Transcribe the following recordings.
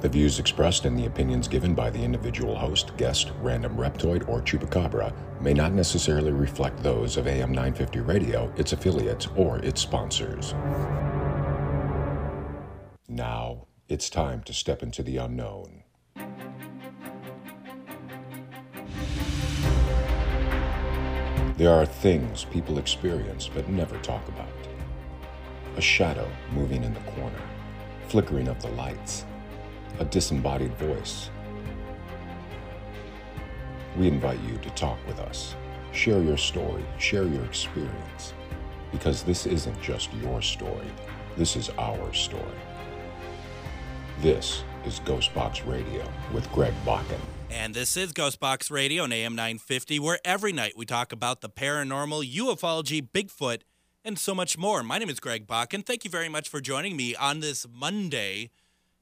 The views expressed and the opinions given by the individual host, guest, random reptoid, or chupacabra may not necessarily reflect those of AM 950 Radio, its affiliates, or its sponsors. Now, it's time to step into the unknown. There are things people experience but never talk about. A shadow moving in the corner, flickering of the lights, a disembodied voice. We invite you to talk with us. Share your story, share your experience. Because this isn't just your story, this is our story. This is Ghostbox Radio with Greg Bakun. And this is Ghostbox Radio on AM 950, where every night we talk about the paranormal, ufology, Bigfoot, and so much more. My name is Greg Bakun. Thank you very much for joining me on this Monday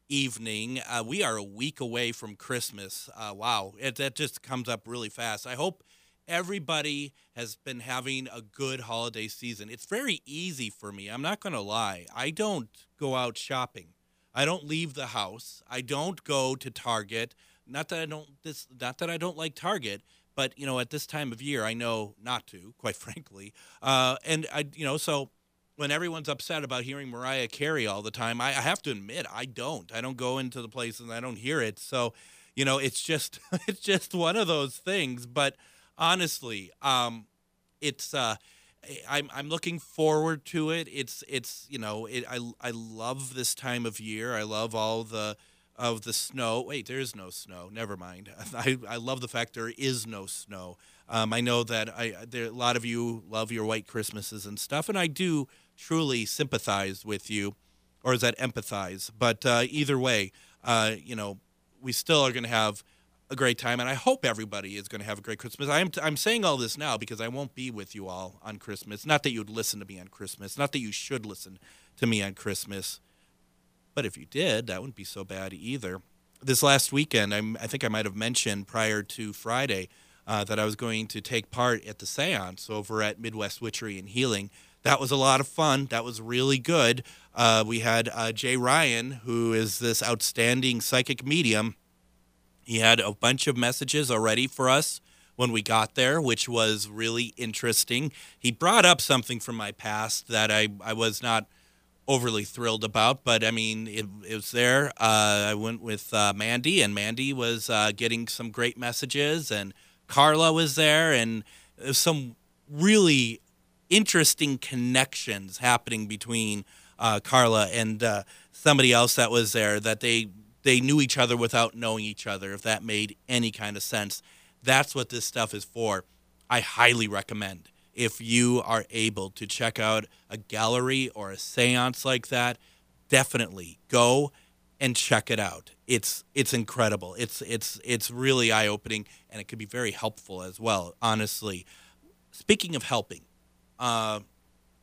evening. Uh, we are a week away from Christmas. Uh, wow, it, that just comes up really fast. I hope everybody has been having a good holiday season. It's very easy for me. I'm not going to lie. I don't go out shopping. I don't leave the house. I don't go to Target. Not that I don't this not that I don't like Target, but you know at this time of year I know not to, quite frankly. Uh, and I you know so when everyone's upset about hearing Mariah Carey all the time, I, I have to admit I don't. I don't go into the place and I don't hear it. So you know it's just it's just one of those things. But honestly, um, it's. Uh, I'm I'm looking forward to it. It's it's you know it, I I love this time of year. I love all the of the snow. Wait, there is no snow. Never mind. I, I love the fact there is no snow. Um, I know that I there a lot of you love your white Christmases and stuff, and I do truly sympathize with you, or is that empathize? But uh, either way, uh, you know, we still are going to have a great time, and I hope everybody is going to have a great Christmas. I'm I'm saying all this now because I won't be with you all on Christmas. Not that you'd listen to me on Christmas. Not that you should listen to me on Christmas. But if you did, that wouldn't be so bad either. This last weekend, I'm, i think I might have mentioned prior to Friday uh, that I was going to take part at the seance over at Midwest Witchery and Healing. That was a lot of fun. That was really good. Uh, we had uh, Jay Ryan, who is this outstanding psychic medium. He had a bunch of messages already for us when we got there, which was really interesting. He brought up something from my past that I, I was not – overly thrilled about, but I mean, it, it was there. Uh, I went with uh, Mandy, and Mandy was uh, getting some great messages, and Carla was there, and some really interesting connections happening between uh, Carla and uh, somebody else that was there that they they knew each other without knowing each other. If that made any kind of sense, that's what this stuff is for. I highly recommend if you are able to check out a gallery or a séance like that, definitely go and check it out. It's it's incredible. It's it's it's really eye opening and it can be very helpful as well. Honestly, speaking of helping, uh,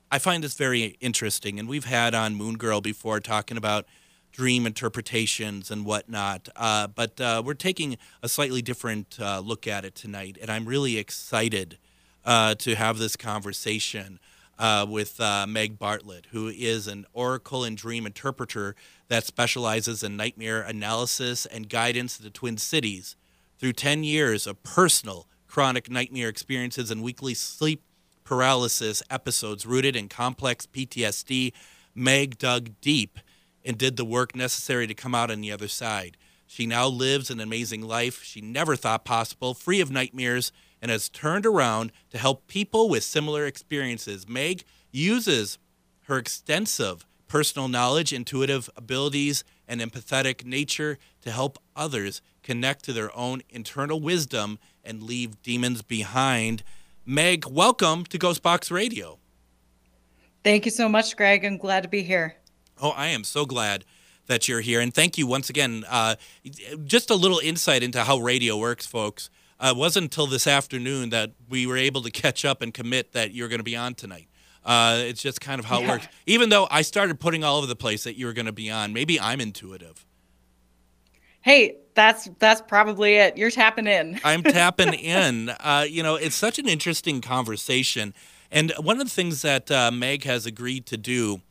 I find this very interesting, and we've had on Moon Girl before talking about dream interpretations and whatnot. Uh, but uh, we're taking a slightly different uh, look at it tonight, and I'm really excited uh, to have this conversation uh, with Meg Bartlett, who is an oracle and dream interpreter that specializes in nightmare analysis and guidance to the Twin Cities. Through 10 years of personal chronic nightmare experiences and weekly sleep paralysis episodes rooted in complex PTSD, Meg dug deep and did the work necessary to come out on the other side. She now lives an amazing life she never thought possible, free of nightmares and has turned around to help people with similar experiences. Meg uses her extensive personal knowledge, intuitive abilities, and empathetic nature to help others connect to their own internal wisdom and leave demons behind. Meg, welcome to Ghostbox Radio. Thank you so much, Greg. I'm glad to be here. Oh, I am so glad that you're here. And thank you once again. Uh, just a little insight into how radio works, folks. Uh, it wasn't until this afternoon that we were able to catch up and commit that you're going to be on tonight. Uh, it's just kind of how yeah. it works. Even though I started putting all over the place that you were going to be on, maybe I'm intuitive. Hey, that's that's probably it. You're tapping in. I'm tapping in. Uh, you know, it's such an interesting conversation, and one of the things that uh, Meg has agreed to do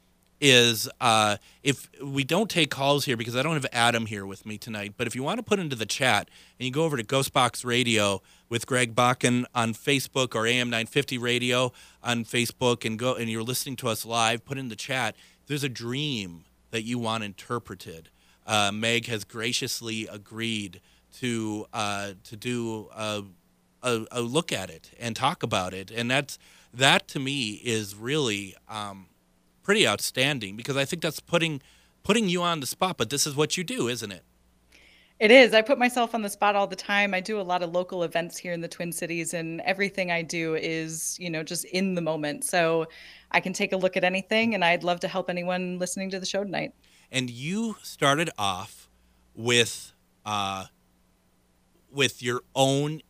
is uh, if we don't take calls here because I don't have Adam here with me tonight, but if you want to put into the chat and you go over to Ghostbox Radio with Greg Bakun on Facebook or AM 950 Radio on Facebook and go and you're listening to us live, put in the chat. There's a dream that you want interpreted. Uh, Meg has graciously agreed to uh, to do a, a, a, look at it and talk about it, and that's that to me is really um, pretty outstanding because I think that's putting putting you on the spot. But this is what you do, isn't it? It is. I put myself on the spot all the time. I do a lot of local events here in the Twin Cities, and everything I do is, you know, just in the moment. So I can take a look at anything, and I'd love to help anyone listening to the show tonight. And you started off with uh, with your own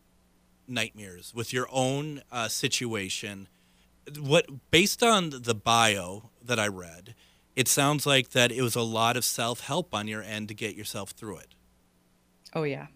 nightmares, with your own uh, situation. What based on the bio that I read, it sounds like that it was a lot of self help on your end to get yourself through it. Oh yeah,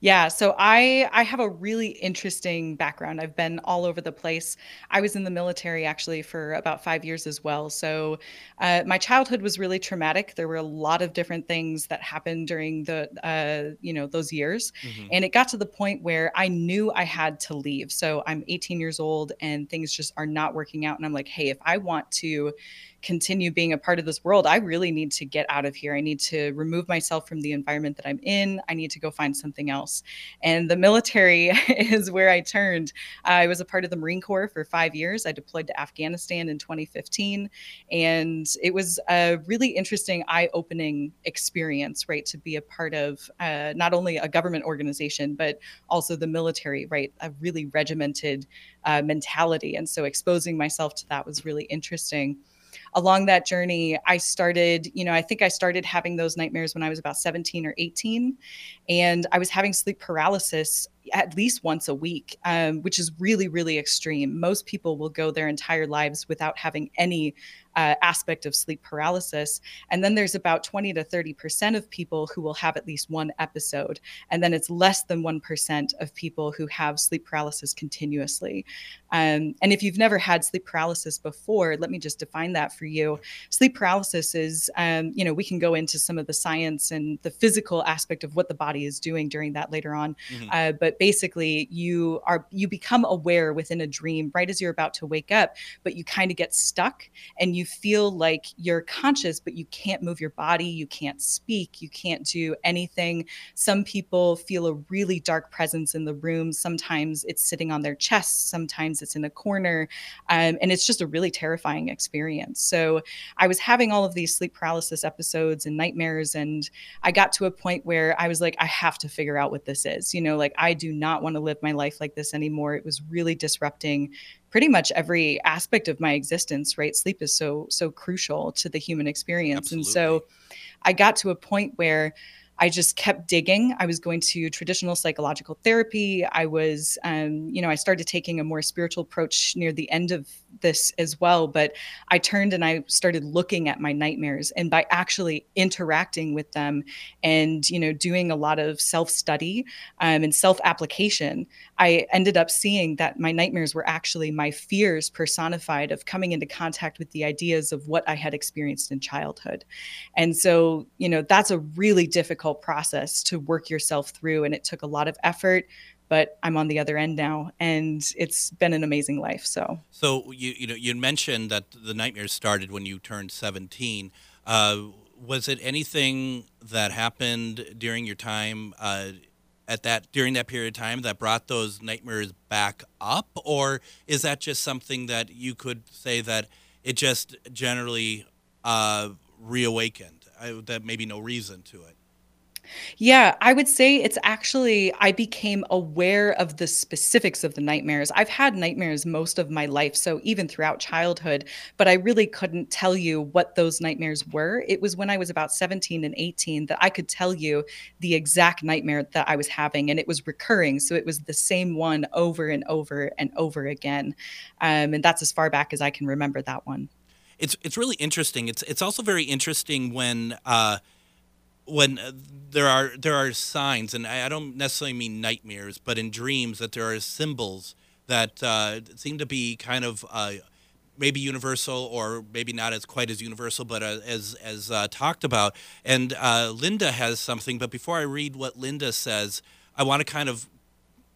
yeah, so I I have a really interesting background. I've been all over the place. I was in the military actually for about five years as well. So uh, my childhood was really traumatic. There were a lot of different things that happened during the uh, you know those years, mm-hmm. and it got to the point where I knew I had to leave. So I'm 18 years old, and things just are not working out. And I'm like, hey, if I want to continue being a part of this world, I really need to get out of here. I need to remove myself from the environment that I'm in. I need to go find something else. And the military is where I turned. I was a part of the Marine Corps for five years. I deployed to Afghanistan in 2015. And it was a really interesting, eye opening experience, right? To be a part of uh, not only a government organization, but also the military, right? A really regimented uh, mentality. And so exposing myself to that was really interesting along that journey, I started, you know, I think I started having those nightmares when I was about 17 or 18. And I was having sleep paralysis at least once a week, um, which is really, really extreme. Most people will go their entire lives without having any uh, aspect of sleep paralysis. And then there's about 20 to 30% of people who will have at least one episode. And then it's less than 1% of people who have sleep paralysis continuously. Um, and if you've never had sleep paralysis before, let me just define that for you. Sleep paralysis is, um, you know, we can go into some of the science and the physical aspect of what the body is doing during that later on. Mm-hmm. Uh, but basically, you are you become aware within a dream right as you're about to wake up, but you kind of get stuck and you feel like you're conscious, but you can't move your body, you can't speak, you can't do anything. Some people feel a really dark presence in the room. Sometimes it's sitting on their chest, sometimes it's in a corner. Um, and it's just a really terrifying experience. So I was having all of these sleep paralysis episodes and nightmares. And I got to a point where I was like, I have to figure out what this is. You know, like I do not want to live my life like this anymore. It was really disrupting pretty much every aspect of my existence right sleep is so so crucial to the human experience Absolutely. and so i got to a point where I just kept digging. I was going to traditional psychological therapy. I was, um, you know, I started taking a more spiritual approach near the end of this as well. But I turned and I started looking at my nightmares, and by actually interacting with them, and you know, doing a lot of self study um, and self application, I ended up seeing that my nightmares were actually my fears personified of coming into contact with the ideas of what I had experienced in childhood. And so, you know, that's a really difficult process to work yourself through. And it took a lot of effort, but I'm on the other end now and it's been an amazing life. So, so you, you know, you mentioned that the nightmares started when you turned 17. Uh, was it anything that happened during your time uh, at that during that period of time that brought those nightmares back up or is that just something that you could say that it just generally uh, reawakened I, that maybe no reason to it yeah, I would say it's actually, I became aware of the specifics of the nightmares. I've had nightmares most of my life, so even throughout childhood, but I really couldn't tell you what those nightmares were. It was when I was about 17 and 18 that I could tell you the exact nightmare that I was having, and it was recurring. So it was the same one over and over and over again. Um, and that's as far back as I can remember that one. It's, it's really interesting. It's, it's also very interesting when, uh, when uh, there are there are signs, and I, I, don't necessarily mean nightmares, but in dreams that there are symbols that uh, seem to be kind of uh, maybe universal or maybe not as quite as universal, but uh, as as uh, talked about. And uh, Linda has something, but before I read what Linda says, I want to kind of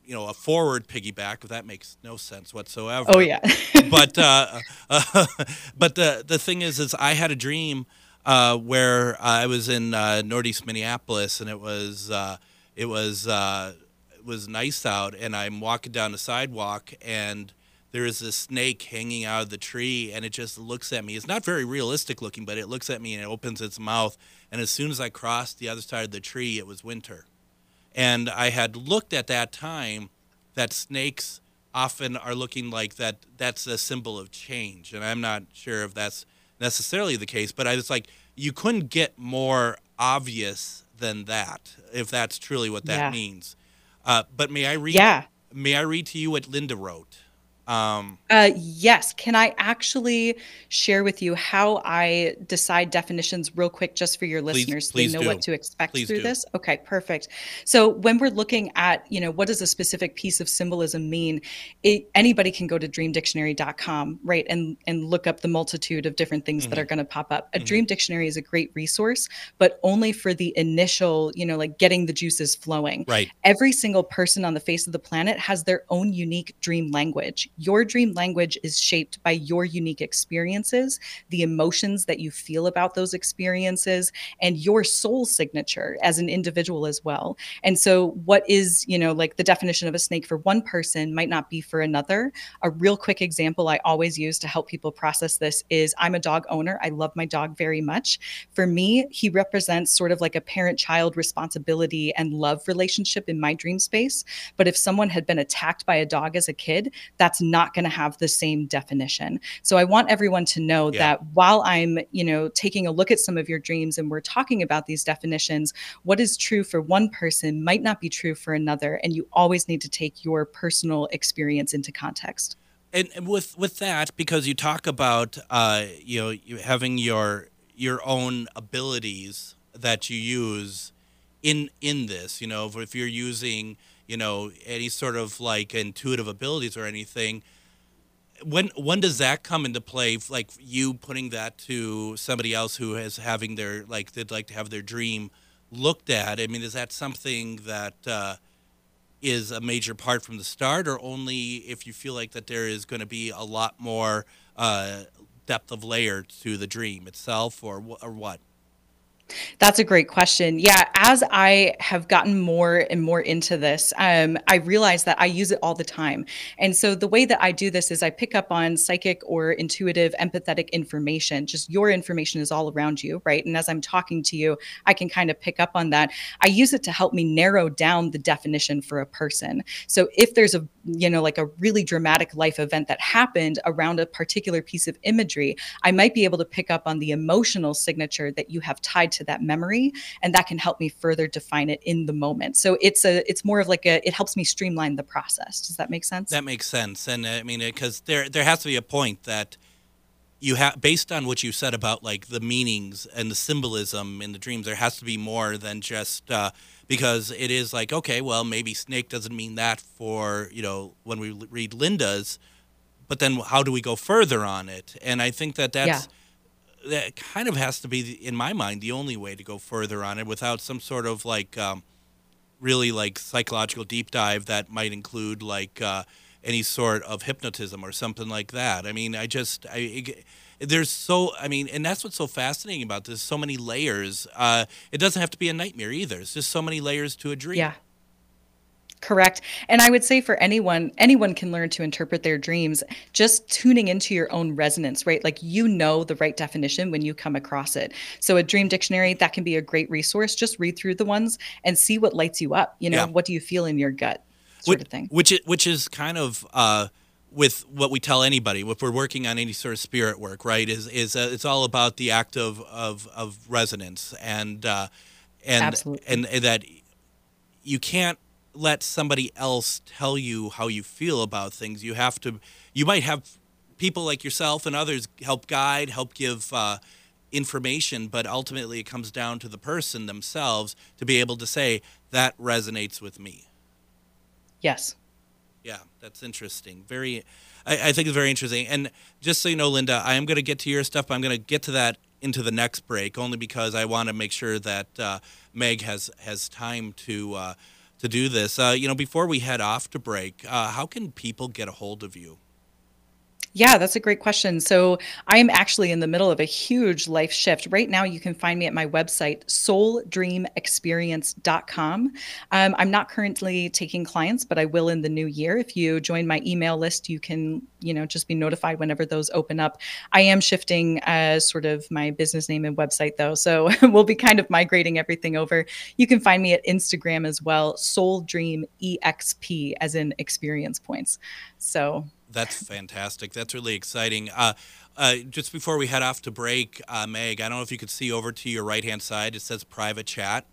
you know a forward piggyback. If that makes no sense whatsoever. Oh yeah. but uh, uh, but the the thing is, is I had a dream uh, where I was in uh, northeast Minneapolis, and it was uh, it was uh, it was nice out, and I'm walking down the sidewalk, and there is a snake hanging out of the tree, and it just looks at me. It's not very realistic looking, but it looks at me and it opens its mouth, and as soon as I crossed the other side of the tree, it was winter, and I had looked at that time that snakes often are looking like that that's a symbol of change and i'm not sure if that's necessarily the case, but I was like, you couldn't get more obvious than that, if that's truly what that Yeah. means. Uh, but may I read? Yeah. May I read to you what Linda wrote? Um, Uh, yes. Can I actually share with you how I decide definitions real quick, just for your Please- listeners, so please they know do. what to expect Please through do. this? Okay, perfect. So when we're looking at, you know, what does a specific piece of symbolism mean? It, anybody can go to dreamdictionary.com, right, and and look up the multitude of different things that Mhm. are going to pop up. A Mhm. dream dictionary is a great resource, but only for the initial, you know, like getting the juices flowing right. every single person on the face of the planet has their own unique dream language. Your dream language is shaped by your unique experiences, the emotions that you feel about those experiences, and your soul signature as an individual as well. And so, what is, you know, like the definition of a snake for one person might not be for another. A real quick example I always use to help people process this is I'm a dog owner. I love my dog very much. For me, he represents sort of like a parent child responsibility and love relationship in my dream space. But if someone had been attacked by a dog as a kid, that's not going to have the same definition. So I want everyone to know Yeah. that while I'm, you know, taking a look at some of your dreams and we're talking about these definitions, what is true for one person might not be true for another. And you always need to take your personal experience into context. and, with with that because you talk about uh, you know you having your your own abilities that you use in in this you know if you're using you know any sort of like intuitive abilities or anything when when does that come into play like you putting that to somebody else who is having their like they'd like to have their dream looked at i mean is that something that uh, is a major part from the start, or only if you feel like that there is going to be a lot more uh, depth of layer to the dream itself, or or what? That's a great question. Yeah, as I have gotten more and more into this, um, I realize that I use it all the time. And so the way that I do this is I pick up on psychic or intuitive, empathetic information. Just your information is all around you, right? And as I'm talking to you, I can kind of pick up on that. I use it to help me narrow down the definition for a person. So if there's a, you know, like a really dramatic life event that happened around a particular piece of imagery, I might be able to pick up on the emotional signature that you have tied to that memory and that can help me further define it in the moment. So it's a it's more of like a it helps me streamline the process. Does that make sense? That makes sense, and uh, I mean, because there there has to be a point that you have based on what you said about like the meanings and the symbolism in the dreams. There has to be more than just uh, because it is like okay, well, maybe snake doesn't mean that for you know when we read Linda's, but then how do we go further on it? And I think that that's. That kind of has to be, in my mind, the only way to go further on it without some sort of like um, really like psychological deep dive that might include like uh, any sort of hypnotism or something like that. I mean, I just I it- there's so I mean, and that's what's so fascinating about this. So many layers. Uh, it doesn't have to be a nightmare either. It's just so many layers to a dream. Yeah. Correct. And I would say for anyone, anyone can learn to interpret their dreams just tuning into your own resonance, right? Like you know the right definition when you come across it. So a dream dictionary, that can be a great resource. Just read through the ones and see what lights you up. You know, Yeah. what do you feel in your gut? Sort which, of thing. Which is, which is kind of uh, with what we tell anybody if we're working on any sort of spirit work, right? Is is uh, it's all about the act of of, of resonance and uh, and, and and that you can't let somebody else tell you how you feel about things. You have to. You might have people like yourself and others help guide, help give. Uh, information but ultimately it comes down to the person themselves to be able to say that resonates with me Yes. Yeah, that's interesting. Very, I, I think it's very interesting. And just so you know, Linda, I am going to get to your stuff, but I'm going to get to that into the next break only because I want to make sure that uh, Meg has has time to uh, to do this. Uh, you know, before we head off to break, uh, how can people get a hold of you? Yeah, that's a great question. So I'm actually in the middle of a huge life shift. Right now, you can find me at my website, souldreamexperience.com. Um, I'm not currently taking clients, but I will in the new year. If you join my email list, you can, you know, just be notified whenever those open up. I am shifting as sort of my business name and website though. So we'll be kind of migrating everything over. You can find me at Instagram as well, Soul Dream EXP as in experience points. So that's fantastic. That's really exciting. Uh, uh, just before we head off to break, uh, Meg, I don't know if you could see over to your right hand side. It says private chat.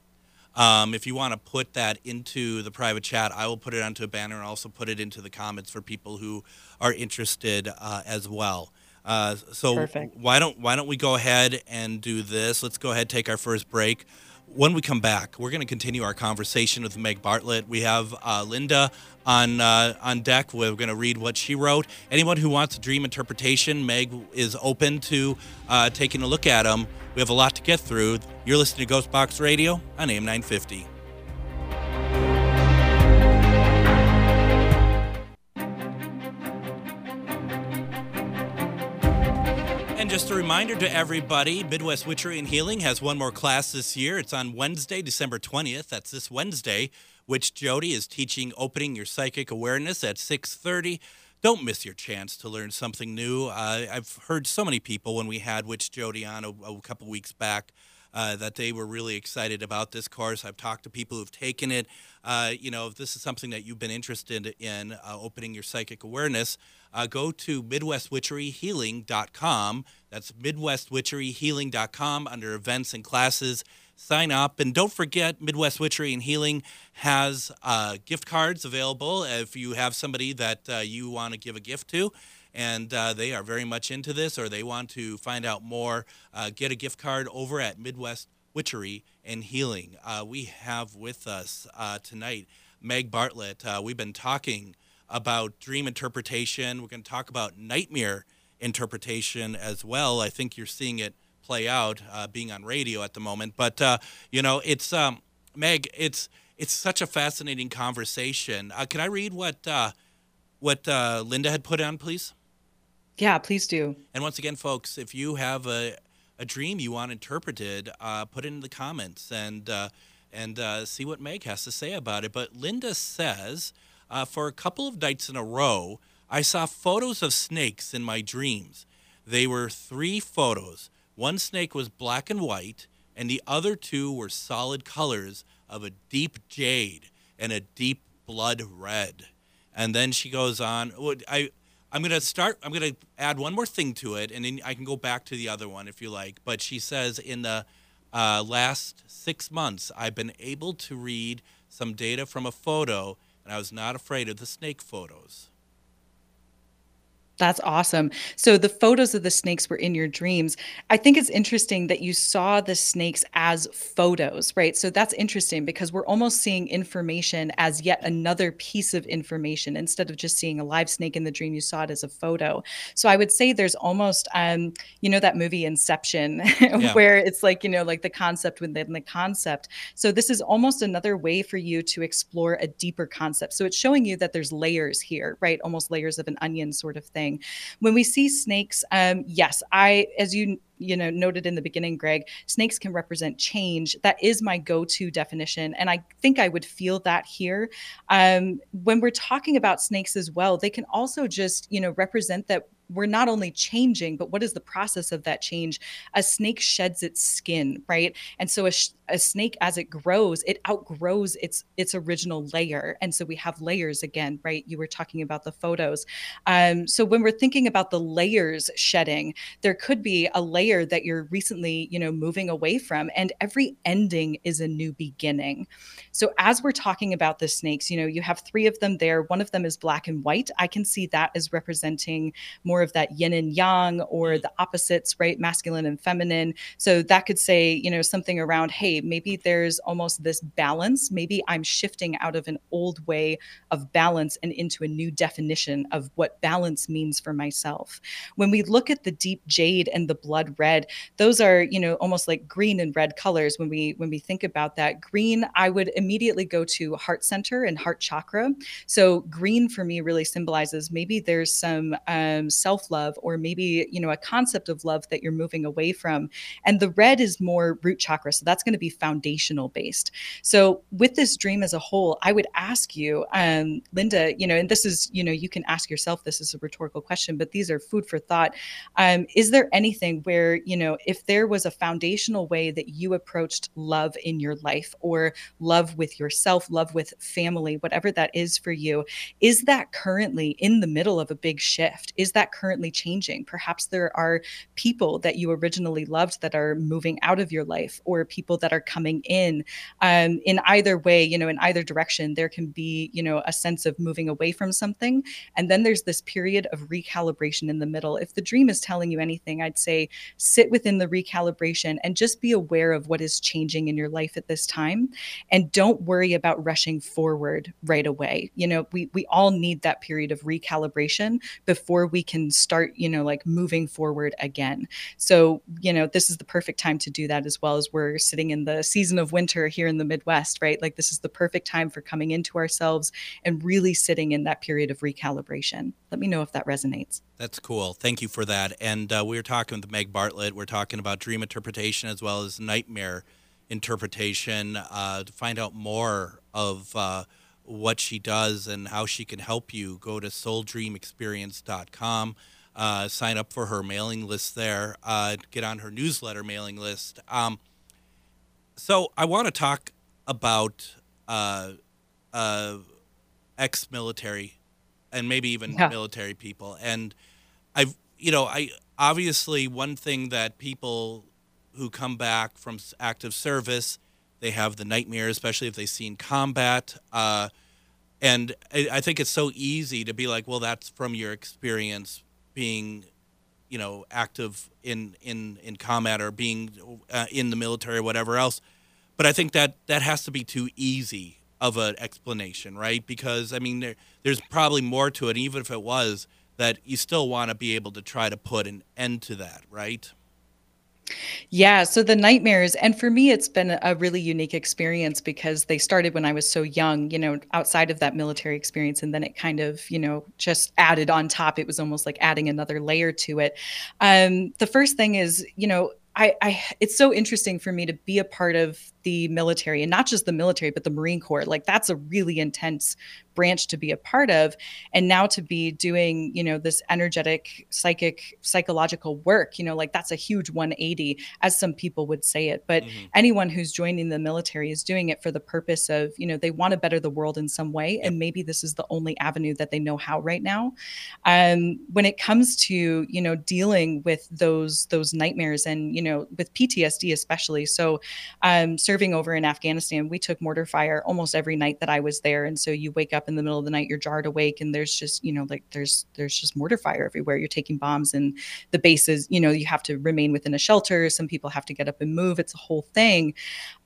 Um, if you want to put that into the private chat, I will put it onto a banner and also put it into the comments for people who are interested uh, as well. Uh, so Perfect. why don't why don't we go ahead and do this? Let's go ahead take our first break when we come back, we're going to continue our conversation with Meg Bartlett. We have uh, Linda on uh, on deck. We're going to read what she wrote. Anyone who wants a dream interpretation, Meg is open to uh, taking a look at them. We have a lot to get through. You're listening to Ghost Box Radio on AM 950. And just a reminder to everybody Midwest Witchery and Healing has one more class this year. It's on Wednesday, December 20th. That's this Wednesday. Witch Jody is teaching opening your psychic awareness at 6:30. Don't miss your chance to learn something new. Uh, I've heard so many people when we had Witch Jody on a, a couple weeks back uh, that they were really excited about this course. I've talked to people who've taken it. Uh, you know, if this is something that you've been interested in, uh, opening your psychic awareness, uh, go to MidwestWitcheryHealing.com. That's MidwestWitcheryHealing.com under events and classes. Sign up. And don't forget, Midwest Witchery and Healing has uh, gift cards available if you have somebody that uh, you want to give a gift to and uh, they are very much into this or they want to find out more, uh, get a gift card over at Midwest Witchery and Healing. Uh, we have with us uh, tonight Meg Bartlett. Uh, we've been talking about dream interpretation. We're going to talk about nightmare interpretation as well. I think you're seeing it play out uh, being on radio at the moment. But, you know, it's, um, Meg, it's, it's such a fascinating conversation. can I read what, what Linda had put on, please? Yeah, please do. And once again, folks, if you have a, a dream you want interpreted, uh, put it in the comments and uh, and uh, see what Meg has to say about it. But Linda says, uh, for a couple of nights in a row, I saw photos of snakes in my dreams. They were three photos. One snake was black and white, and the other two were solid colors of a deep jade and a deep blood red. And then she goes on. I I'm going to start, I'm going to add one more thing to it, and then I can go back to the other one if you like. But she says in the uh, last six months, I've been able to read some data from a photo, and I was not afraid of the snake photos. That's awesome. So the photos of the snakes were in your dreams. I think it's interesting that you saw the snakes as photos, right? So that's interesting because we're almost seeing information as yet another piece of information instead of just seeing a live snake in the dream. You saw it as a photo. So I would say there's almost, um, you know, that movie Inception, yeah. where it's like you know, like the concept within the concept. So this is almost another way for you to explore a deeper concept. So it's showing you that there's layers here, right? Almost layers of an onion sort of thing thing. When we see snakes, um, yes, I, as you you know noted in the beginning greg snakes can represent change that is my go-to definition and i think i would feel that here um, when we're talking about snakes as well they can also just you know represent that we're not only changing, but what is the process of that change? A snake sheds its skin, right? And so a, sh- a snake, as it grows, it outgrows its its original layer, and so we have layers again, right? You were talking about the photos. Um, so when we're thinking about the layers shedding, there could be a layer that you're recently, you know, moving away from, and every ending is a new beginning. So as we're talking about the snakes, you know, you have three of them there. One of them is black and white. I can see that as representing more more of that yin and yang or mm. the opposites, right? Masculine and feminine. So that could say, you know, something around, hey, maybe there's almost this balance. Maybe I'm shifting out of an old way of balance and into a new definition of what balance means for myself. When we look at the deep jade and the blood red, those are, you know, almost like green and red colors when we when we think about that. Green, I would immediately go to heart center and heart chakra. So green for me really symbolizes maybe there's some um, self love or maybe you know a concept of love that you're moving away from, and the red is more root chakra. So that's going to be foundational based. So with this dream as a whole, I would ask you, um, Linda, you know, and this is you know you can ask yourself this is a rhetorical question, but these are food for thought. Um, is there anything where you know if there was a foundational way that you approached love in your life or love with yourself, love with family, whatever that is for you, is that currently in the middle of a big shift? Is that currently changing? Perhaps there are people that you originally loved that are moving out of your life or people that are coming in. Um, in either way, you know, in either direction, there can be, you know, a sense of moving away from something. And then there's this period of recalibration in the middle. If the dream is telling you anything, I'd say sit within the recalibration and just be aware of what is changing in your life at this time. And don't worry about rushing forward right away. You know, we we all need that period of recalibration before we can start, you know, like moving forward again. So, you know, this is the perfect time to do that as well as we're sitting in the season of winter here in the Midwest, right? Like this is the perfect time for coming into ourselves and really sitting in that period of recalibration. Let me know if that resonates. That's cool. Thank you for that. And uh, we were talking with Meg Bartlett. We're talking about dream interpretation as well as nightmare interpretation uh, to find out more of uh, what she does and how she can help you, go to souldreamexperience.com. Uh, sign up for her mailing list there. Uh, get on her newsletter mailing list. Um, so I want to talk about uh, uh, ex-military and maybe even yeah. military people. And I've, you know, I obviously one thing that people who come back from active service they have the nightmare, especially if they've seen combat. Uh, and I, I think it's so easy to be like, well, that's from your experience being, you know, active in in in combat or being uh, in the military or whatever else. But I think that that has to be too easy of an explanation, right? Because I mean, there, there's probably more to it. Even if it was that, you still want to be able to try to put an end to that, right? Yeah, so the nightmares, and for me, it's been a really unique experience because they started when I was so young, you know, outside of that military experience. And then it kind of, you know, just added on top. It was almost like adding another layer to it. Um, the first thing is, you know, I, I, it's so interesting for me to be a part of the military and not just the military but the marine corps like that's a really intense branch to be a part of. And now to be doing you know this energetic psychic psychological work you know like that's a huge 180 as some people would say it. But mm-hmm. anyone who's joining the military is doing it for the purpose of you know they want to better the world in some way and maybe this is the only avenue that they know how right now. Um, when it comes to you know dealing with those those nightmares and you know with ptsd especially so um, serving over in afghanistan we took mortar fire almost every night that i was there. And so you wake up in the middle of the night you're jarred awake and there's just you know like there's there's just mortar fire everywhere. You're taking bombs and the bases you know you have to remain within a shelter. Some people have to get up and move. It's a whole thing.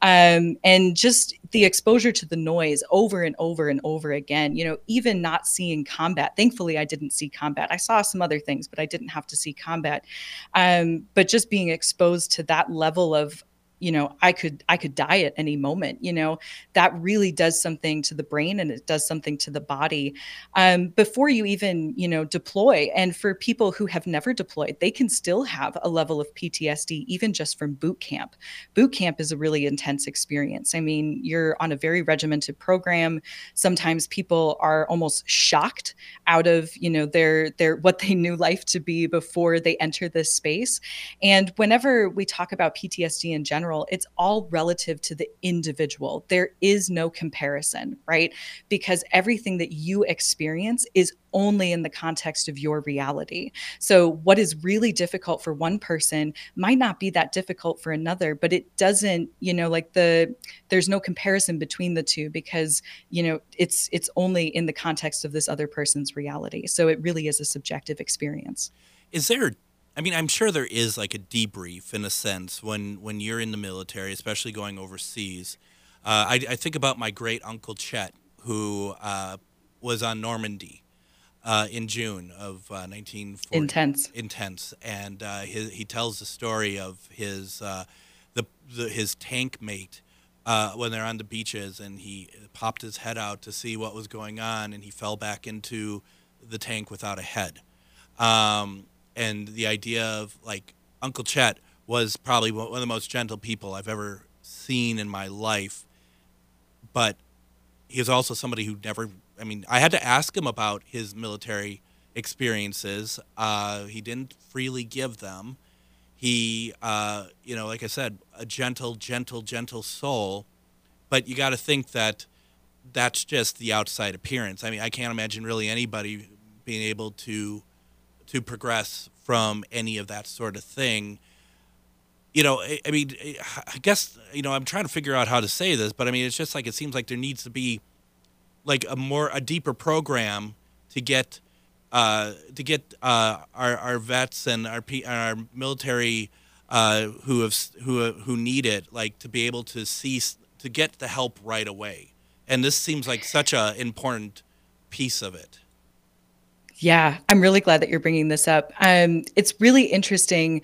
Um, and just the exposure to the noise over and over and over again you know even not seeing combat. Thankfully i didn't see combat. I saw some other things but i didn't have to see combat. Um, but just being exposed to that level of you know i could i could die at any moment you know? That really does something to the brain and it does something to the body. Um, before you even you know deploy and for people who have never deployed they can still have a level of ptsd even just from boot camp. Boot camp is a really intense experience. I mean you're on a very regimented program. Sometimes people are almost shocked out of you know their their what they knew life to be before they enter this space. And whenever we talk about ptsd in general general, it's all relative to the individual. There is no comparison, right? Because everything that you experience is only in the context of your reality. So, what is really difficult for one person might not be that difficult for another, but it doesn't, you know, like the there's no comparison between the two because, you know, it's it's only in the context of this other person's reality. So, it really is a subjective experience. Is there I mean, I'm sure there is like a debrief in a sense when when you're in the military, especially going overseas. Uh, I, I, think about my great uncle Chet, who uh, was on Normandy uh, in June of 1940. Uh, intense. Intense, and uh, his, he tells the story of his uh, the, the, his tank mate when they're on the beaches, and he popped his head out to see what was going on, and he fell back into the tank without a head. Um, and the idea of like Uncle Chet was probably one of the most gentle people I've ever seen in my life. But he was also somebody who never, I mean, I had to ask him about his military experiences. Uh, he didn't freely give them. He, uh, you know, like I said, a gentle, gentle, gentle soul. But you got to think that that's just the outside appearance. I mean, I can't imagine really anybody being able to to progress from any of that sort of thing. You know, I, I mean, I guess you know I'm trying to figure out how to say this, but I mean, it's just like it seems like there needs to be like a more a deeper program to get uh, to get uh, our our vets and our our military uh, who have who who need it like to be able to see to get the help right away. And this seems like such a important piece of it. Yeah, I'm really glad that you're bringing this up. Um, it's really interesting.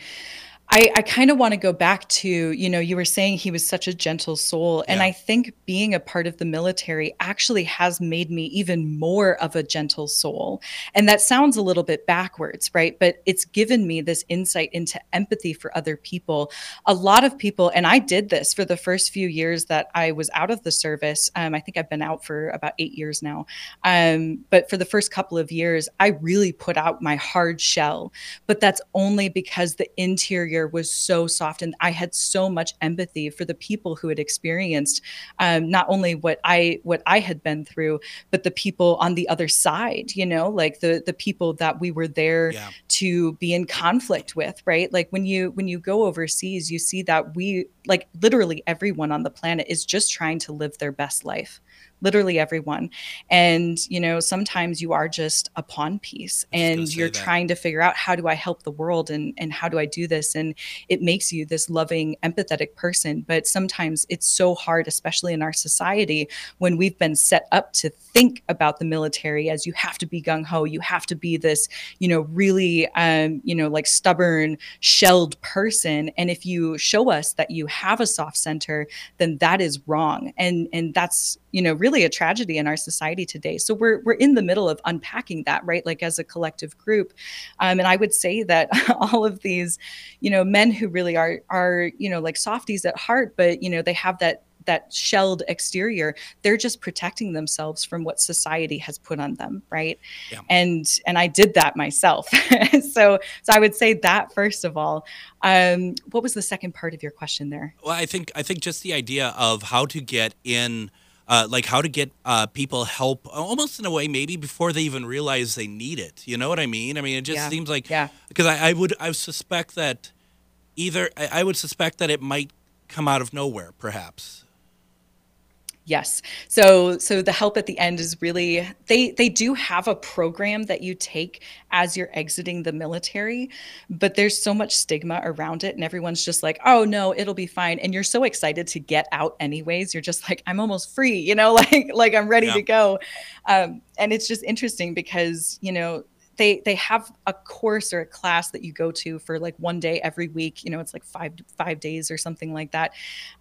I, I kind of want to go back to, you know, you were saying he was such a gentle soul. And I think being a part of the military actually has made me even more of a gentle soul. And that sounds a little bit backwards, right? But it's given me this insight into empathy for other people. A lot of people, and I did this for the first few years that I was out of the service. Um, I think I've been out for about eight years now. Um, but for the first couple of years, I really put out my hard shell. But that's only because the interior was so soft and i had so much empathy for the people who had experienced um, not only what i what i had been through but the people on the other side you know like the the people that we were there yeah. to be in conflict with right like when you when you go overseas you see that we like literally everyone on the planet is just trying to live their best life literally everyone. And, you know, sometimes you are just a pawn piece and you're that. trying to figure out how do I help the world and, and how do I do this? And it makes you this loving, empathetic person. But sometimes it's so hard, especially in our society, when we've been set up to think about the military as you have to be gung ho, you have to be this, you know, really, um, you know, like stubborn, shelled person. And if you show us that you have a soft center, then that is wrong. And and that's you know really a tragedy in our society today so we're we're in the middle of unpacking that right like as a collective group um, and i would say that all of these you know men who really are are you know like softies at heart but you know they have that that shelled exterior they're just protecting themselves from what society has put on them right? Yeah. and and i did that myself. So so i would say that first of all. Um what was the second part of your question there? Well i think i think just the idea of how to get in uh, like how to get uh, people help almost in a way maybe before they even realize they need it. You know what i mean? I mean it just yeah. seems like yeah. because I, I, would i suspect that either I, would suspect that it might come out of nowhere perhaps Yes. So so the help at the end is really they they do have a program that you take as you're exiting the military, but there's so much stigma around it and everyone's just like, "Oh no, it'll be fine." And you're so excited to get out anyways. You're just like, "I'm almost free," you know, like like I'm ready yeah. to go. Um, and it's just interesting because, you know, they they have a course or a class that you go to for like one day every week you know it's like five five days or something like that.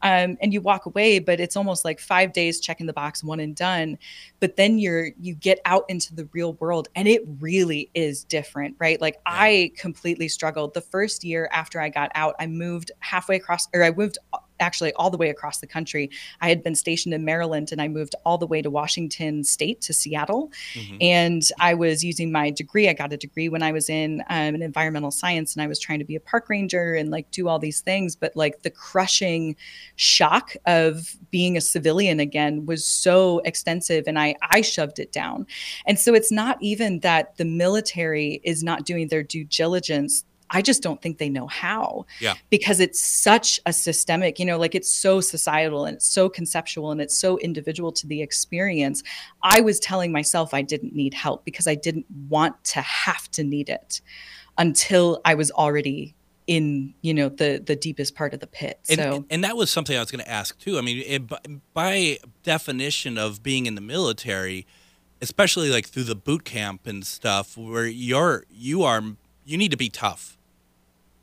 Um, and you walk away but it's almost like five days checking the box one and done. But then you're you get out into the real world and it really is different right? Like yeah. i completely struggled. The first year after i got out i moved halfway across or i moved actually all the way across the country. I had been stationed in Maryland and I moved all the way to Washington State to Seattle. Mm-hmm. And I was using my degree. I got a degree when I was in um, an environmental science and I was trying to be a park ranger and like do all these things. But like the crushing shock of being a civilian again was so extensive and I, I shoved it down. And so it's not even that the military is not doing their due diligence I just don't think they know how. Yeah. Because it's such a systemic, you know, like it's so societal and it's so conceptual and it's so individual to the experience. I was telling myself I didn't need help because I didn't want to have to need it until I was already in you know the the deepest part of the pit so and, and that was something i was going to ask too i mean it, by definition of being in the military especially like through the boot camp and stuff where you're you are you need to be tough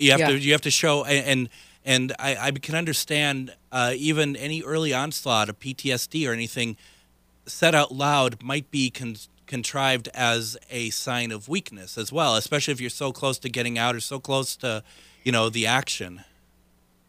you have yeah. to you have to show and and I, I can understand uh, even any early onslaught of PTSD or anything said out loud might be con- contrived as a sign of weakness as well, especially if you're so close to getting out or so close to, you know, the action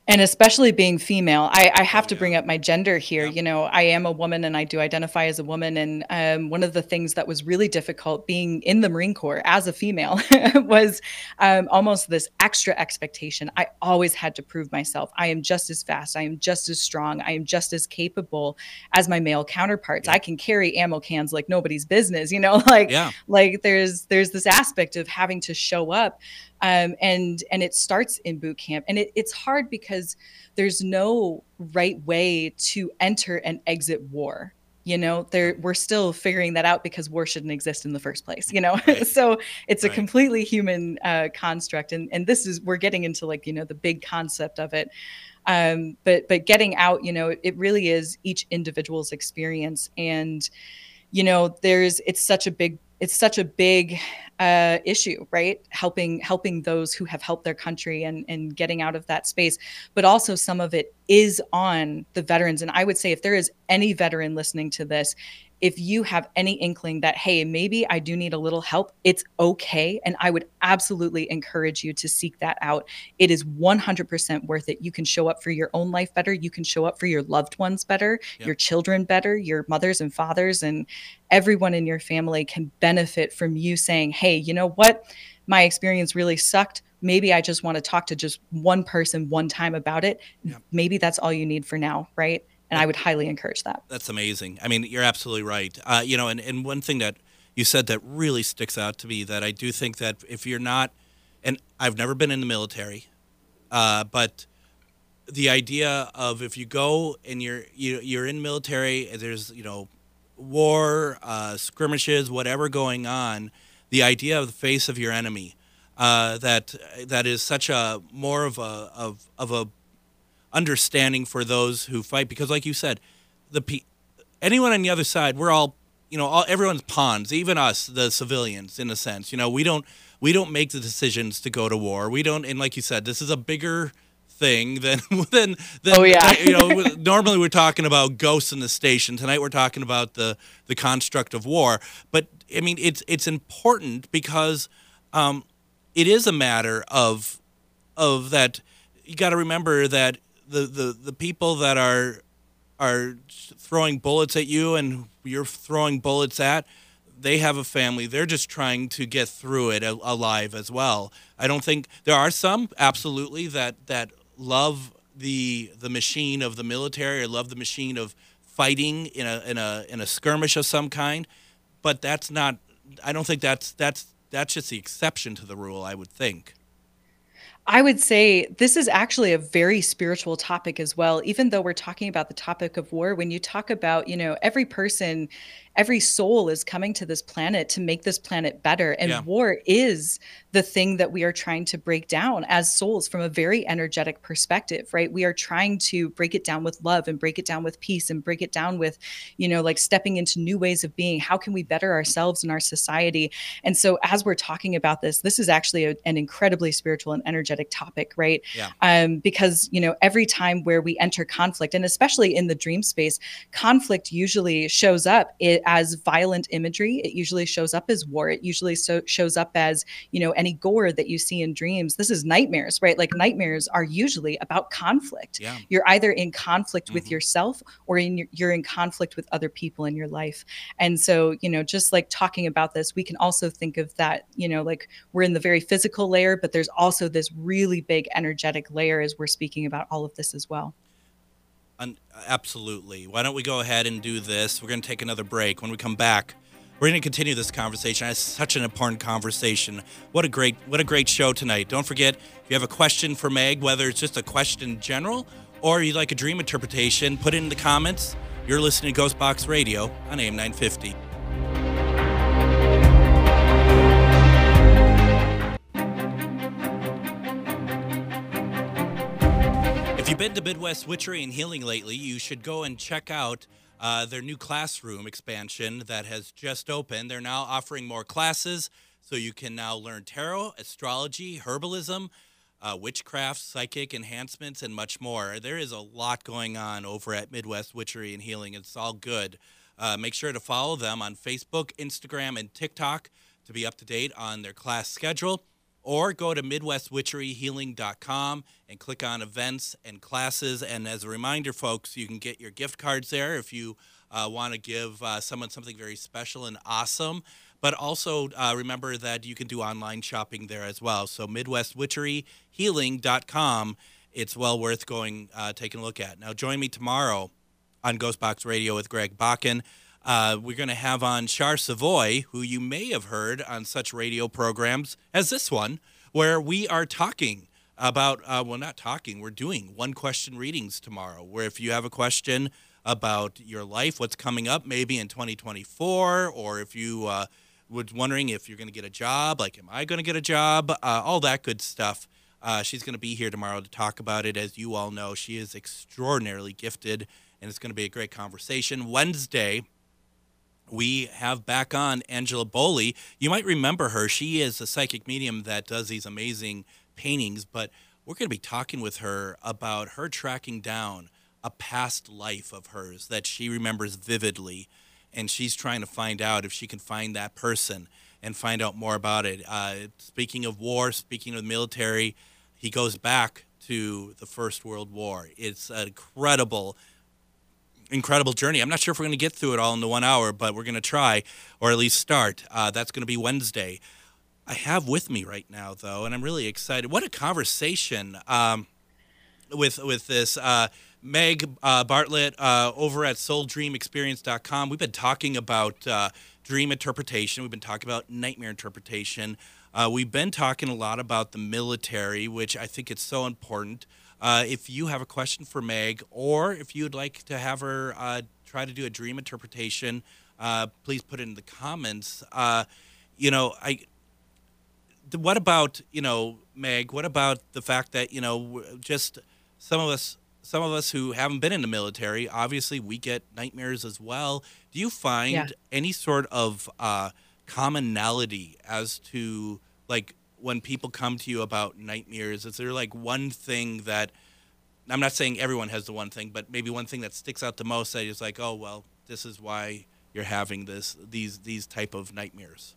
and especially being female i, I have to bring up my gender here. Yeah. you know i am a woman and i do identify as a woman. And um, one of the things that was really difficult being in the marine corps as a female was um, almost this extra expectation. I always had to prove myself. I am just as fast. I am just as strong. I am just as capable as my male counterparts. Yeah. i can carry ammo cans like nobody's business you know like yeah. like there's there's this aspect of having to show up um, and and it starts in boot camp. And it, it's hard because there's no right way to enter and exit war you know? There we're still figuring that out because war shouldn't exist in the first place you know? Right. so it's right. a completely human uh, construct. And and this is we're getting into like you know the big concept of it. Um, but but getting out you know it really is each individual's experience. And you know there's it's such a big it's such a big uh, issue, right? Helping helping those who have helped their country and and getting out of that space, but also some of it is on the veterans. And I would say if there is any veteran listening to this, if you have any inkling that, hey, maybe I do need a little help, it's okay. And I would absolutely encourage you to seek that out. It is 100% worth it. You can show up for your own life better. You can show up for your loved ones better, yep. your children better, your mothers and fathers, and everyone in your family can benefit from you saying, hey, you know what? My experience really sucked maybe I just want to talk to just one person one time about it. Yep. Maybe that's all you need for now, right? And I would highly encourage that. That's amazing. I mean, you're absolutely right. Uh, you know, and, and one thing that you said that really sticks out to me that I do think that if you're not, and I've never been in the military, uh, but the idea of if you go and you're you, you're in military, there's you know war, uh, skirmishes, whatever going on, the idea of the face of your enemy. Uh, that that is such a more of a of, of a understanding for those who fight because like you said the anyone on the other side we're all you know all, everyone's pawns even us the civilians in a sense you know we don't we don't make the decisions to go to war. We don't and like you said this is a bigger thing than than, than oh yeah. you know normally we're talking about ghosts in the station. Tonight we're talking about the the construct of war. But i mean it's it's important because um it is a matter of of that you got to remember that the, the, the people that are are throwing bullets at you and you're throwing bullets at they have a family. They're just trying to get through it alive as well. I don't think there are some absolutely that that love the the machine of the military or love the machine of fighting in a in a in a skirmish of some kind but that's not i don't think that's that's that's just the exception to the rule i would think I would say this is actually a very spiritual topic as well. Even though we're talking about the topic of war, when you talk about, you know, every person every soul is coming to this planet to make this planet better. And yeah. war is the thing that we are trying to break down as souls from a very energetic perspective, right? We are trying to break it down with love and break it down with peace and break it down with, you know, like stepping into new ways of being. How can we better ourselves and our society? And so, as we're talking about this, this is actually a, an incredibly spiritual and energetic topic, right? Yeah. Um, because you know every time where we enter conflict, and especially in the dream space, conflict usually shows up as violent imagery. It usually shows up as war. It usually so shows up as you know any gore that you see in dreams. This is nightmares, right? Like nightmares are usually about conflict. Yeah. You're either in conflict with Mhm. yourself or in your, you're in conflict with other people in your life. And so, you know, just like talking about this, we can also think of that, you know, like we're in the very physical layer, but there's also this really big energetic layer as we're speaking about all of this as well. Un- absolutely. Why don't we go ahead and do this? We're going to take another break. When we come back, we're going to continue this conversation. It's such an important conversation. What a great what a great show tonight. Don't forget, if you have a question for Meg, whether it's just a question in general or you'd like a dream interpretation, put it in the comments. You're listening to Ghost Box Radio on AM 950. You've been to Midwest Witchery and Healing lately, you should go and check out uh, their new classroom expansion that has just opened. They're now offering more classes, so you can now learn tarot, astrology, herbalism, uh, witchcraft, psychic enhancements, and much more. There is a lot going on over at Midwest Witchery and Healing. It's all good. Uh, make sure to follow them on Facebook, Instagram, and TikTok to be up to date on their class schedule or go to midwestwitcheryhealing.com and click on events and classes. And as a reminder, folks, you can get your gift cards there if you uh, want to give uh, someone something very special and awesome. But also uh, remember that you can do online shopping there as well. So midwestwitcheryhealing.com. It's well worth going, uh, taking a look at. Now, join me tomorrow on Ghostbox Radio with Greg Bakun. Uh, we're going to have on Char Savoy, who you may have heard on such radio programs as this one, where we are talking about, uh, well, not talking, we're doing one question readings tomorrow. Where if you have a question about your life, what's coming up maybe in 2024, or if you uh, were wondering if you're going to get a job, like, am I going to get a job? Uh, all that good stuff. Uh, she's going to be here tomorrow to talk about it. As you all know, she is extraordinarily gifted, and it's going to be a great conversation. Wednesday, we have back on Angela Bowley. You might remember her. She is a psychic medium that does these amazing paintings, but we're going to be talking with her about her tracking down a past life of hers that she remembers vividly. And she's trying to find out if she can find that person and find out more about it. Uh, speaking of war, speaking of the military, he goes back to the First World War. It's incredible incredible journey. I'm not sure if we're going to get through it all in the one hour, but we're going to try, or at least start. Uh, that's going to be Wednesday. I have with me right now, though, and I'm really excited. What a conversation um, with with this. Uh, Meg uh, Bartlett uh, over at SoulDreamExperience.com. We've been talking about uh, dream interpretation. We've been talking about nightmare interpretation. Uh, we've been talking a lot about the military, which I think is so important. Uh, if you have a question for Meg, or if you'd like to have her uh, try to do a dream interpretation, uh, please put it in the comments. Uh, you know, I. What about you know, Meg? What about the fact that you know, just some of us, some of us who haven't been in the military, obviously we get nightmares as well. Do you find Yeah. any sort of uh, commonality as to like when people come to you about nightmares? Is there like one thing that I'm not saying everyone has the one thing, but maybe one thing that sticks out the most that is like, oh well, this is why you're having this these these type of nightmares.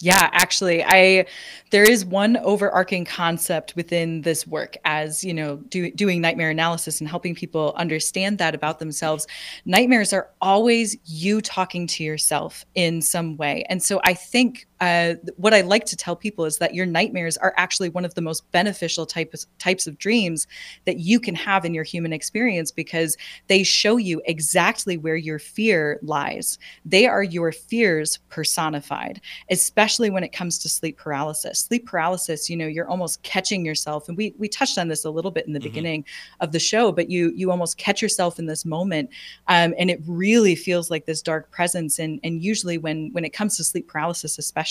Yeah, actually, I there is one overarching concept within this work as, you know, do, doing nightmare analysis and helping people understand that about themselves. Nightmares are always you talking to yourself in some way. And so I think uh, what I like to tell people is that your nightmares are actually one of the most beneficial types types of dreams that you can have in your human experience because they show you exactly where your fear lies. They are your fears personified, especially when it comes to sleep paralysis. Sleep paralysis, you know, you're almost catching yourself, and we we touched on this a little bit in the Mhm. beginning of the show, but you you almost catch yourself in this moment, um, and it really feels like this dark presence. And and usually when when it comes to sleep paralysis, especially,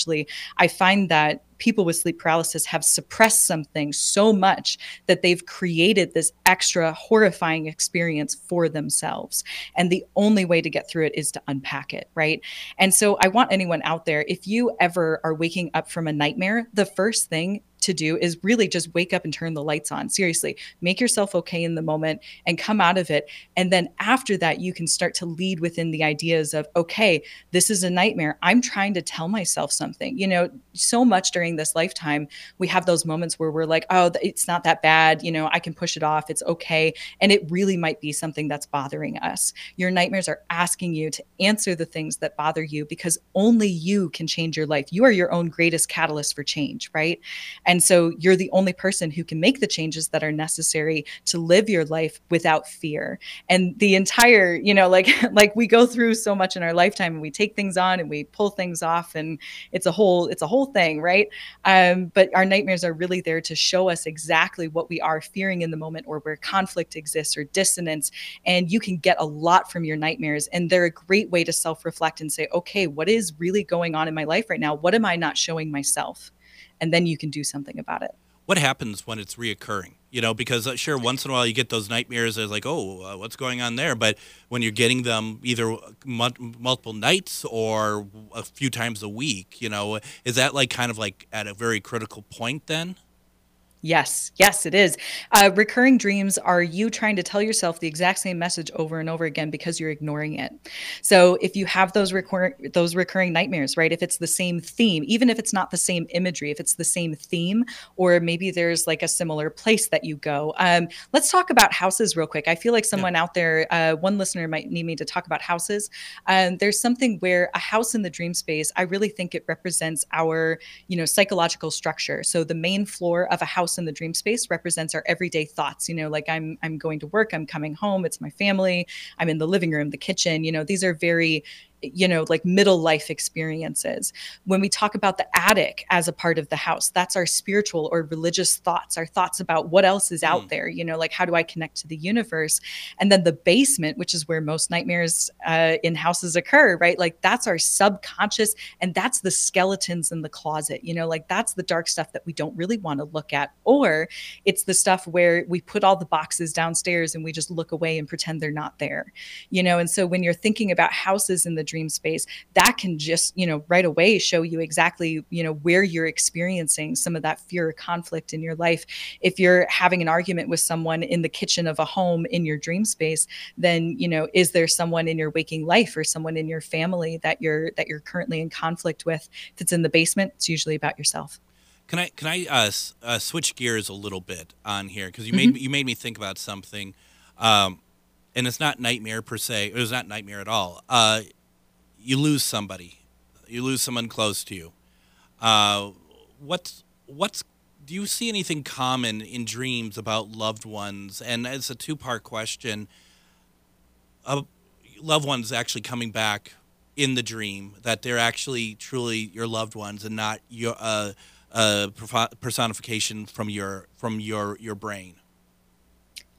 I find that people with sleep paralysis have suppressed something so much that they've created this extra horrifying experience for themselves. And the only way to get through it is to unpack it, right? And so I want anyone out there, if you ever are waking up from a nightmare, the first thing to do is really just wake up and turn the lights on. Seriously, make yourself okay in the moment and come out of it. And then after that, you can start to lead within the ideas of, okay, this is a nightmare. I'm trying to tell myself something. You know, so much during this lifetime, we have those moments where we're like, oh, it's not that bad. You know, I can push it off. It's okay. And it really might be something that's bothering us. Your nightmares are asking you to answer the things that bother you because only you can change your life. You are your own greatest catalyst for change, right? And so you're the only person who can make the changes that are necessary to live your life without fear. And the entire, you know, like like we go through so much in our lifetime and we take things on and we pull things off and it's a whole it's a whole thing, right? Um, but our nightmares are really there to show us exactly what we are fearing in the moment or where conflict exists or dissonance. And you can get a lot from your nightmares. And they're a great way to self-reflect and say, okay, what is really going on in my life right now? What am I not showing myself? And then you can do something about it what happens when it's reoccurring? You know, because uh, sure, once in a while you get those nightmares as like, oh, uh, what's going on there? But when you're getting them either multiple nights or a few times a week, you know, is that like kind of like at a very critical point then? Yes, yes, it is. Uh, recurring dreams are you trying to tell yourself the exact same message over and over again because you're ignoring it. So if you have those recur- those recurring nightmares, right? If it's the same theme, even if it's not the same imagery, if it's the same theme, or maybe there's like a similar place that you go. Um, let's talk about houses real quick. I feel like someone yeah. out there, uh, one listener might need me to talk about houses. Um, there's something where a house in the dream space, I really think it represents our, you know, psychological structure. So the main floor of a house in the dream space represents our everyday thoughts you know like i'm i'm going to work i'm coming home it's my family i'm in the living room the kitchen you know these are very you know like middle life experiences. When we talk about the attic as a part of the house that's our spiritual or religious thoughts our thoughts about what else is out mm. there you know like how do i connect to the universe? And then the basement which is where most nightmares uh, in houses occur right? Like that's our subconscious and that's the skeletons in the closet you know like that's the dark stuff that we don't really want to look at. Or it's the stuff where we put all the boxes downstairs and we just look away and pretend they're not there you know? And so when you're thinking about houses in the dream space that can just you know right away show you exactly you know where you're experiencing some of that fear or conflict in your life if you're having an argument with someone in the kitchen of a home in your dream space then you know is there someone in your waking life or someone in your family that you're that you're currently in conflict with if it's in the basement it's usually about yourself can I can I uh, uh, switch gears a little bit on here because you mm-hmm. made you made me think about something, um, and it's not nightmare per se. It was not nightmare at all. Uh, you lose somebody, you lose someone close to you. Uh, what's what's do you see anything common in dreams about loved ones? And it's a two part question. Uh, loved ones actually coming back in the dream that they're actually truly your loved ones and not your uh, personification from your from your your brain.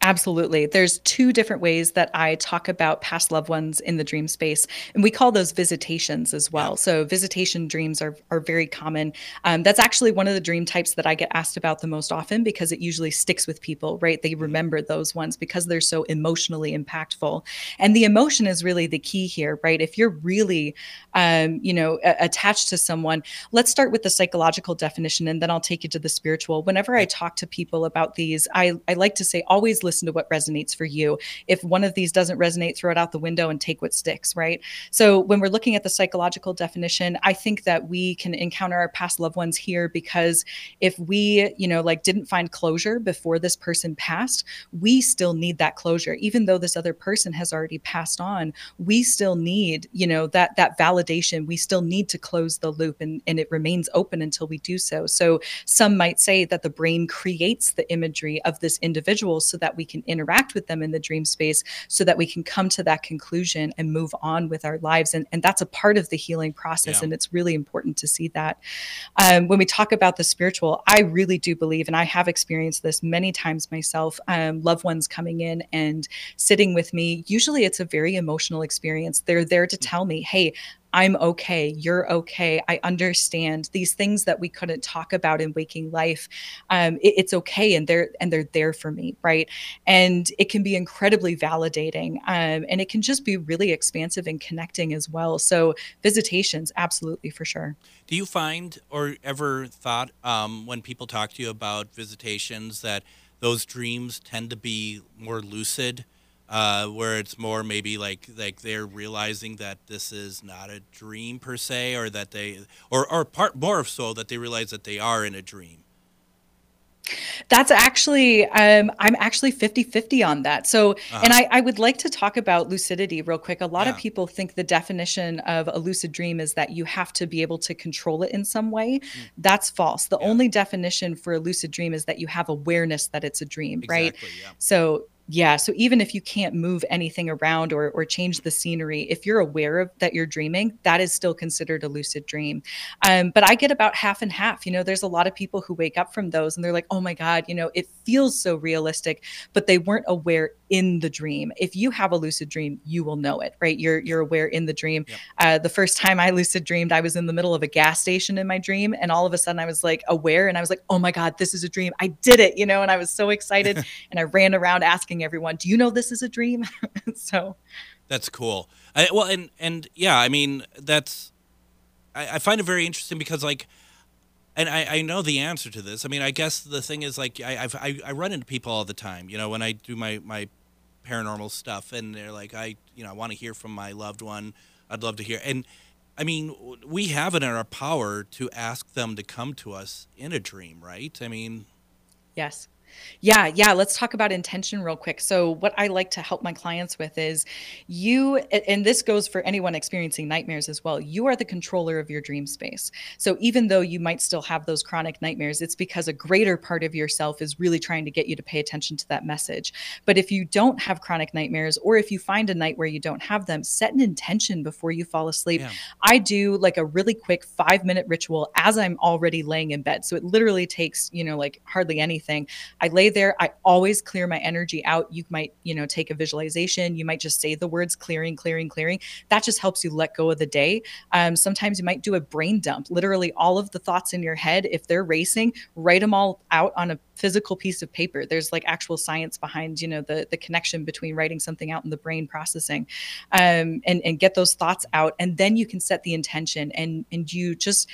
Absolutely. There's two different ways that I talk about past loved ones in the dream space, and we call those visitations as well. So, visitation dreams are, are very common. Um, that's actually one of the dream types that I get asked about the most often because it usually sticks with people, right? They mm-hmm. remember those ones because they're so emotionally impactful. And the emotion is really the key here, right? If you're really, um, you know, a- attached to someone, let's start with the psychological definition and then I'll take you to the spiritual. Whenever I talk to people about these, I, I like to say always listen to what resonates for you. If one of these doesn't resonate, throw it out the window and take what sticks, right? So when we're looking at the psychological definition, I think that we can encounter our past loved ones here because if we, you know, like didn't find closure before this person passed, we still need that closure. Even though this other person has already passed on, we still need, you know, that that validation. We still need to close the loop and, and it remains open until we do so. So some might say that the brain creates the imagery of this individual so that we can interact with them in the dream space so that we can come to that conclusion and move on with our lives. And, and that's a part of the healing process. Yeah. And it's really important to see that. Um, when we talk about the spiritual, I really do believe, and I have experienced this many times myself, um, loved ones coming in and sitting with me. Usually it's a very emotional experience. They're there to mm. tell me, hey, I'm okay. You're okay. I understand these things that we couldn't talk about in waking life. Um, it, it's okay, and they're and they're there for me, right? And it can be incredibly validating, um, and it can just be really expansive and connecting as well. So visitations, absolutely for sure. Do you find or ever thought um, when people talk to you about visitations that those dreams tend to be more lucid? Uh, where it's more maybe like like they're realizing that this is not a dream per se, or that they or or part more of so that they realize that they are in a dream. That's actually, um, I'm actually 50 50 on that. So, uh-huh. and I, I, would like to talk about lucidity real quick. A lot yeah. of people think the definition of a lucid dream is that you have to be able to control it in some way. Mm. That's false. The yeah. only definition for a lucid dream is that you have awareness that it's a dream, exactly, right? Yeah. So, yeah. So even if you can't move anything around or, or change the scenery, if you're aware of that you're dreaming, that is still considered a lucid dream. Um, but I get about half and half. You know, there's a lot of people who wake up from those and they're like, oh my God, you know, it feels so realistic, but they weren't aware in the dream. If you have a lucid dream, you will know it, right? You're you're aware in the dream. Yep. Uh, the first time I lucid dreamed, I was in the middle of a gas station in my dream, and all of a sudden I was like aware, and I was like, oh my God, this is a dream. I did it, you know, and I was so excited, and I ran around asking everyone, "Do you know this is a dream?" so that's cool. I, well, and and yeah, I mean that's I, I find it very interesting because like and I, I know the answer to this. I mean, I guess the thing is like I I've, I I run into people all the time. You know, when I do my my paranormal stuff, and they're like, I you know I want to hear from my loved one. I'd love to hear. And I mean, we have it in our power to ask them to come to us in a dream, right? I mean, yes. Yeah, yeah. Let's talk about intention real quick. So, what I like to help my clients with is you, and this goes for anyone experiencing nightmares as well, you are the controller of your dream space. So, even though you might still have those chronic nightmares, it's because a greater part of yourself is really trying to get you to pay attention to that message. But if you don't have chronic nightmares, or if you find a night where you don't have them, set an intention before you fall asleep. Yeah. I do like a really quick five minute ritual as I'm already laying in bed. So, it literally takes, you know, like hardly anything. I lay there, I always clear my energy out. You might, you know, take a visualization. You might just say the words clearing, clearing, clearing. That just helps you let go of the day. Um, sometimes you might do a brain dump. Literally, all of the thoughts in your head, if they're racing, write them all out on a physical piece of paper. There's like actual science behind, you know, the the connection between writing something out and the brain processing, um, and and get those thoughts out, and then you can set the intention, and and you just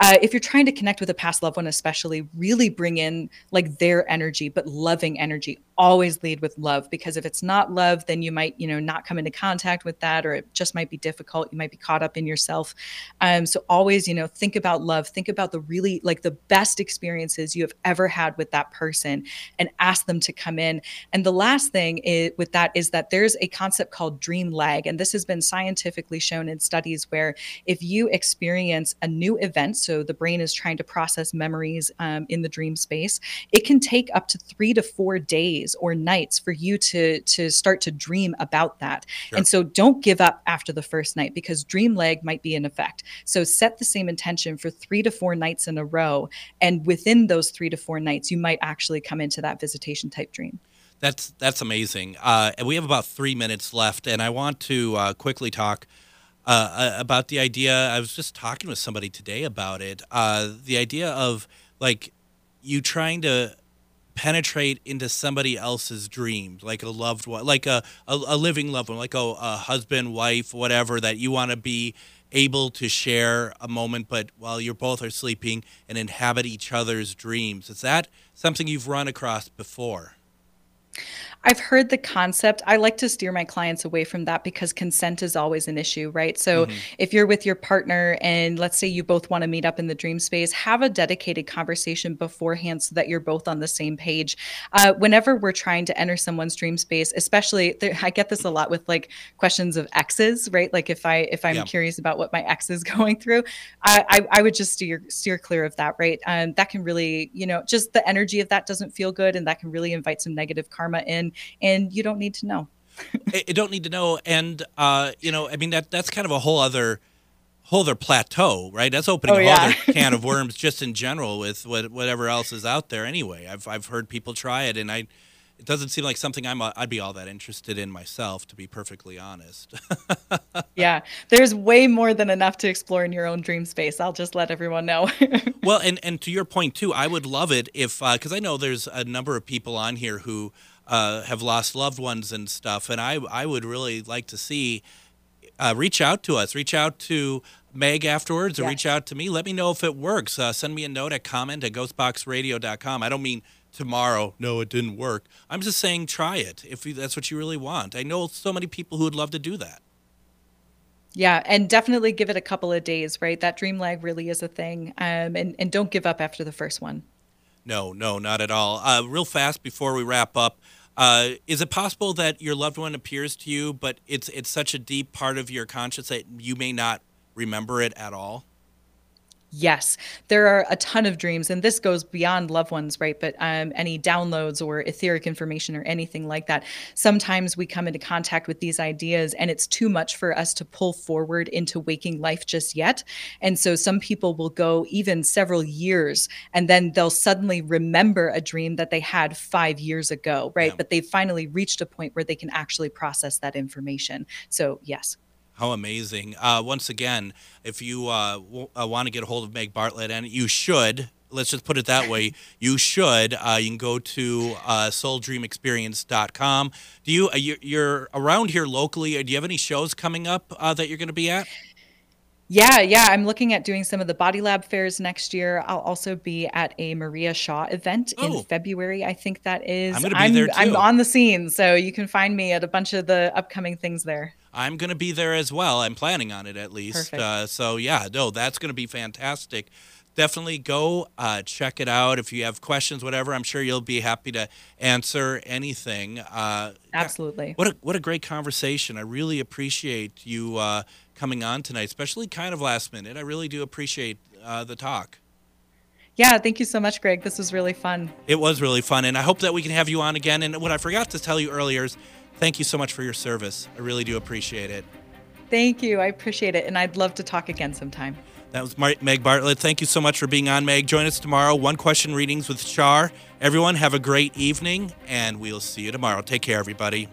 uh, if you're trying to connect with a past loved one, especially, really bring in like their energy, but loving energy. Always lead with love because if it's not love then you might you know not come into contact with that or it just might be difficult. You might be caught up in yourself. Um, so always you know think about love. Think about the really like the best experiences you have ever had with that person and ask them to come in. And the last thing is, with that is that there's a concept called dream lag and this has been scientifically shown in studies where if you experience a new event so the brain is trying to process memories um, in the dream space it can take up to three to four days or nights for you to to start to dream about that. Sure. And so don't give up after the first night because dream lag might be in effect. So set the same intention for 3 to 4 nights in a row and within those 3 to 4 nights you might actually come into that visitation type dream. That's that's amazing. Uh, and we have about three minutes left, and I want to uh, quickly talk uh, uh about the idea. I was just talking with somebody today about it. Uh, the idea of like you trying to penetrate into somebody else's dreams, like a loved one, like a, a, a living loved one, like a, a husband, wife, whatever, that you want to be able to share a moment, but while you're both are sleeping and inhabit each other's dreams. Is that something you've run across before? I've heard the concept. I like to steer my clients away from that because consent is always an issue, right? So mm-hmm. if you're with your partner and let's say you both want to meet up in the dream space, have a dedicated conversation beforehand so that you're both on the same page. Uh, whenever we're trying to enter someone's dream space, especially there, I get this a lot with like questions of exes, right? Like if I if I'm yeah. curious about what my ex is going through, I, I, I would just steer steer clear of that, right? Um, that can really, you know, just the energy of that doesn't feel good, and that can really invite some negative karma in and you don't need to know. you don't need to know, and uh, you know, I mean that that's kind of a whole other whole other plateau, right? That's opening oh, a whole yeah. other can of worms just in general with what, whatever else is out there. Anyway, I've I've heard people try it, and I it doesn't seem like something I'm I'd be all that interested in myself, to be perfectly honest. yeah, there's way more than enough to explore in your own dream space. I'll just let everyone know. well, and and to your point too, I would love it if because uh, I know there's a number of people on here who uh, have lost loved ones and stuff, and I I would really like to see. Uh, reach out to us. Reach out to Meg afterwards, or yes. reach out to me. Let me know if it works. Uh, send me a note at comment at ghostboxradio.com. I don't mean tomorrow, no, it didn't work. I'm just saying try it if that's what you really want. I know so many people who would love to do that. Yeah, and definitely give it a couple of days, right? That dream lag really is a thing. Um, and, and don't give up after the first one. No, no, not at all. Uh, real fast before we wrap up, uh, is it possible that your loved one appears to you, but it's it's such a deep part of your conscience that you may not remember it at all? Yes, there are a ton of dreams, and this goes beyond loved ones, right? But um, any downloads or etheric information or anything like that. Sometimes we come into contact with these ideas, and it's too much for us to pull forward into waking life just yet. And so some people will go even several years, and then they'll suddenly remember a dream that they had five years ago, right? Yeah. But they've finally reached a point where they can actually process that information. So, yes. How amazing. Uh, once again, if you uh, w- uh, want to get a hold of Meg Bartlett, and you should, let's just put it that way, you should, uh, you can go to uh, souldreamexperience.com. Do you, uh, you're, you're, around here locally, do you have any shows coming up uh, that you're going to be at? Yeah, yeah. I'm looking at doing some of the Body Lab fairs next year. I'll also be at a Maria Shaw event oh. in February. I think that is. I'm going to be I'm, there too. I'm on the scene, so you can find me at a bunch of the upcoming things there. I'm going to be there as well. I'm planning on it at least. Uh, so yeah, no, that's going to be fantastic. Definitely go uh, check it out. If you have questions, whatever, I'm sure you'll be happy to answer anything. Uh, Absolutely. What a what a great conversation. I really appreciate you uh, coming on tonight, especially kind of last minute. I really do appreciate uh, the talk. Yeah, thank you so much, Greg. This was really fun. It was really fun, and I hope that we can have you on again. And what I forgot to tell you earlier is thank you so much for your service. I really do appreciate it. Thank you. I appreciate it, and I'd love to talk again sometime. That was Meg Bartlett. Thank you so much for being on, Meg. Join us tomorrow. One question readings with Char. Everyone, have a great evening, and we'll see you tomorrow. Take care, everybody.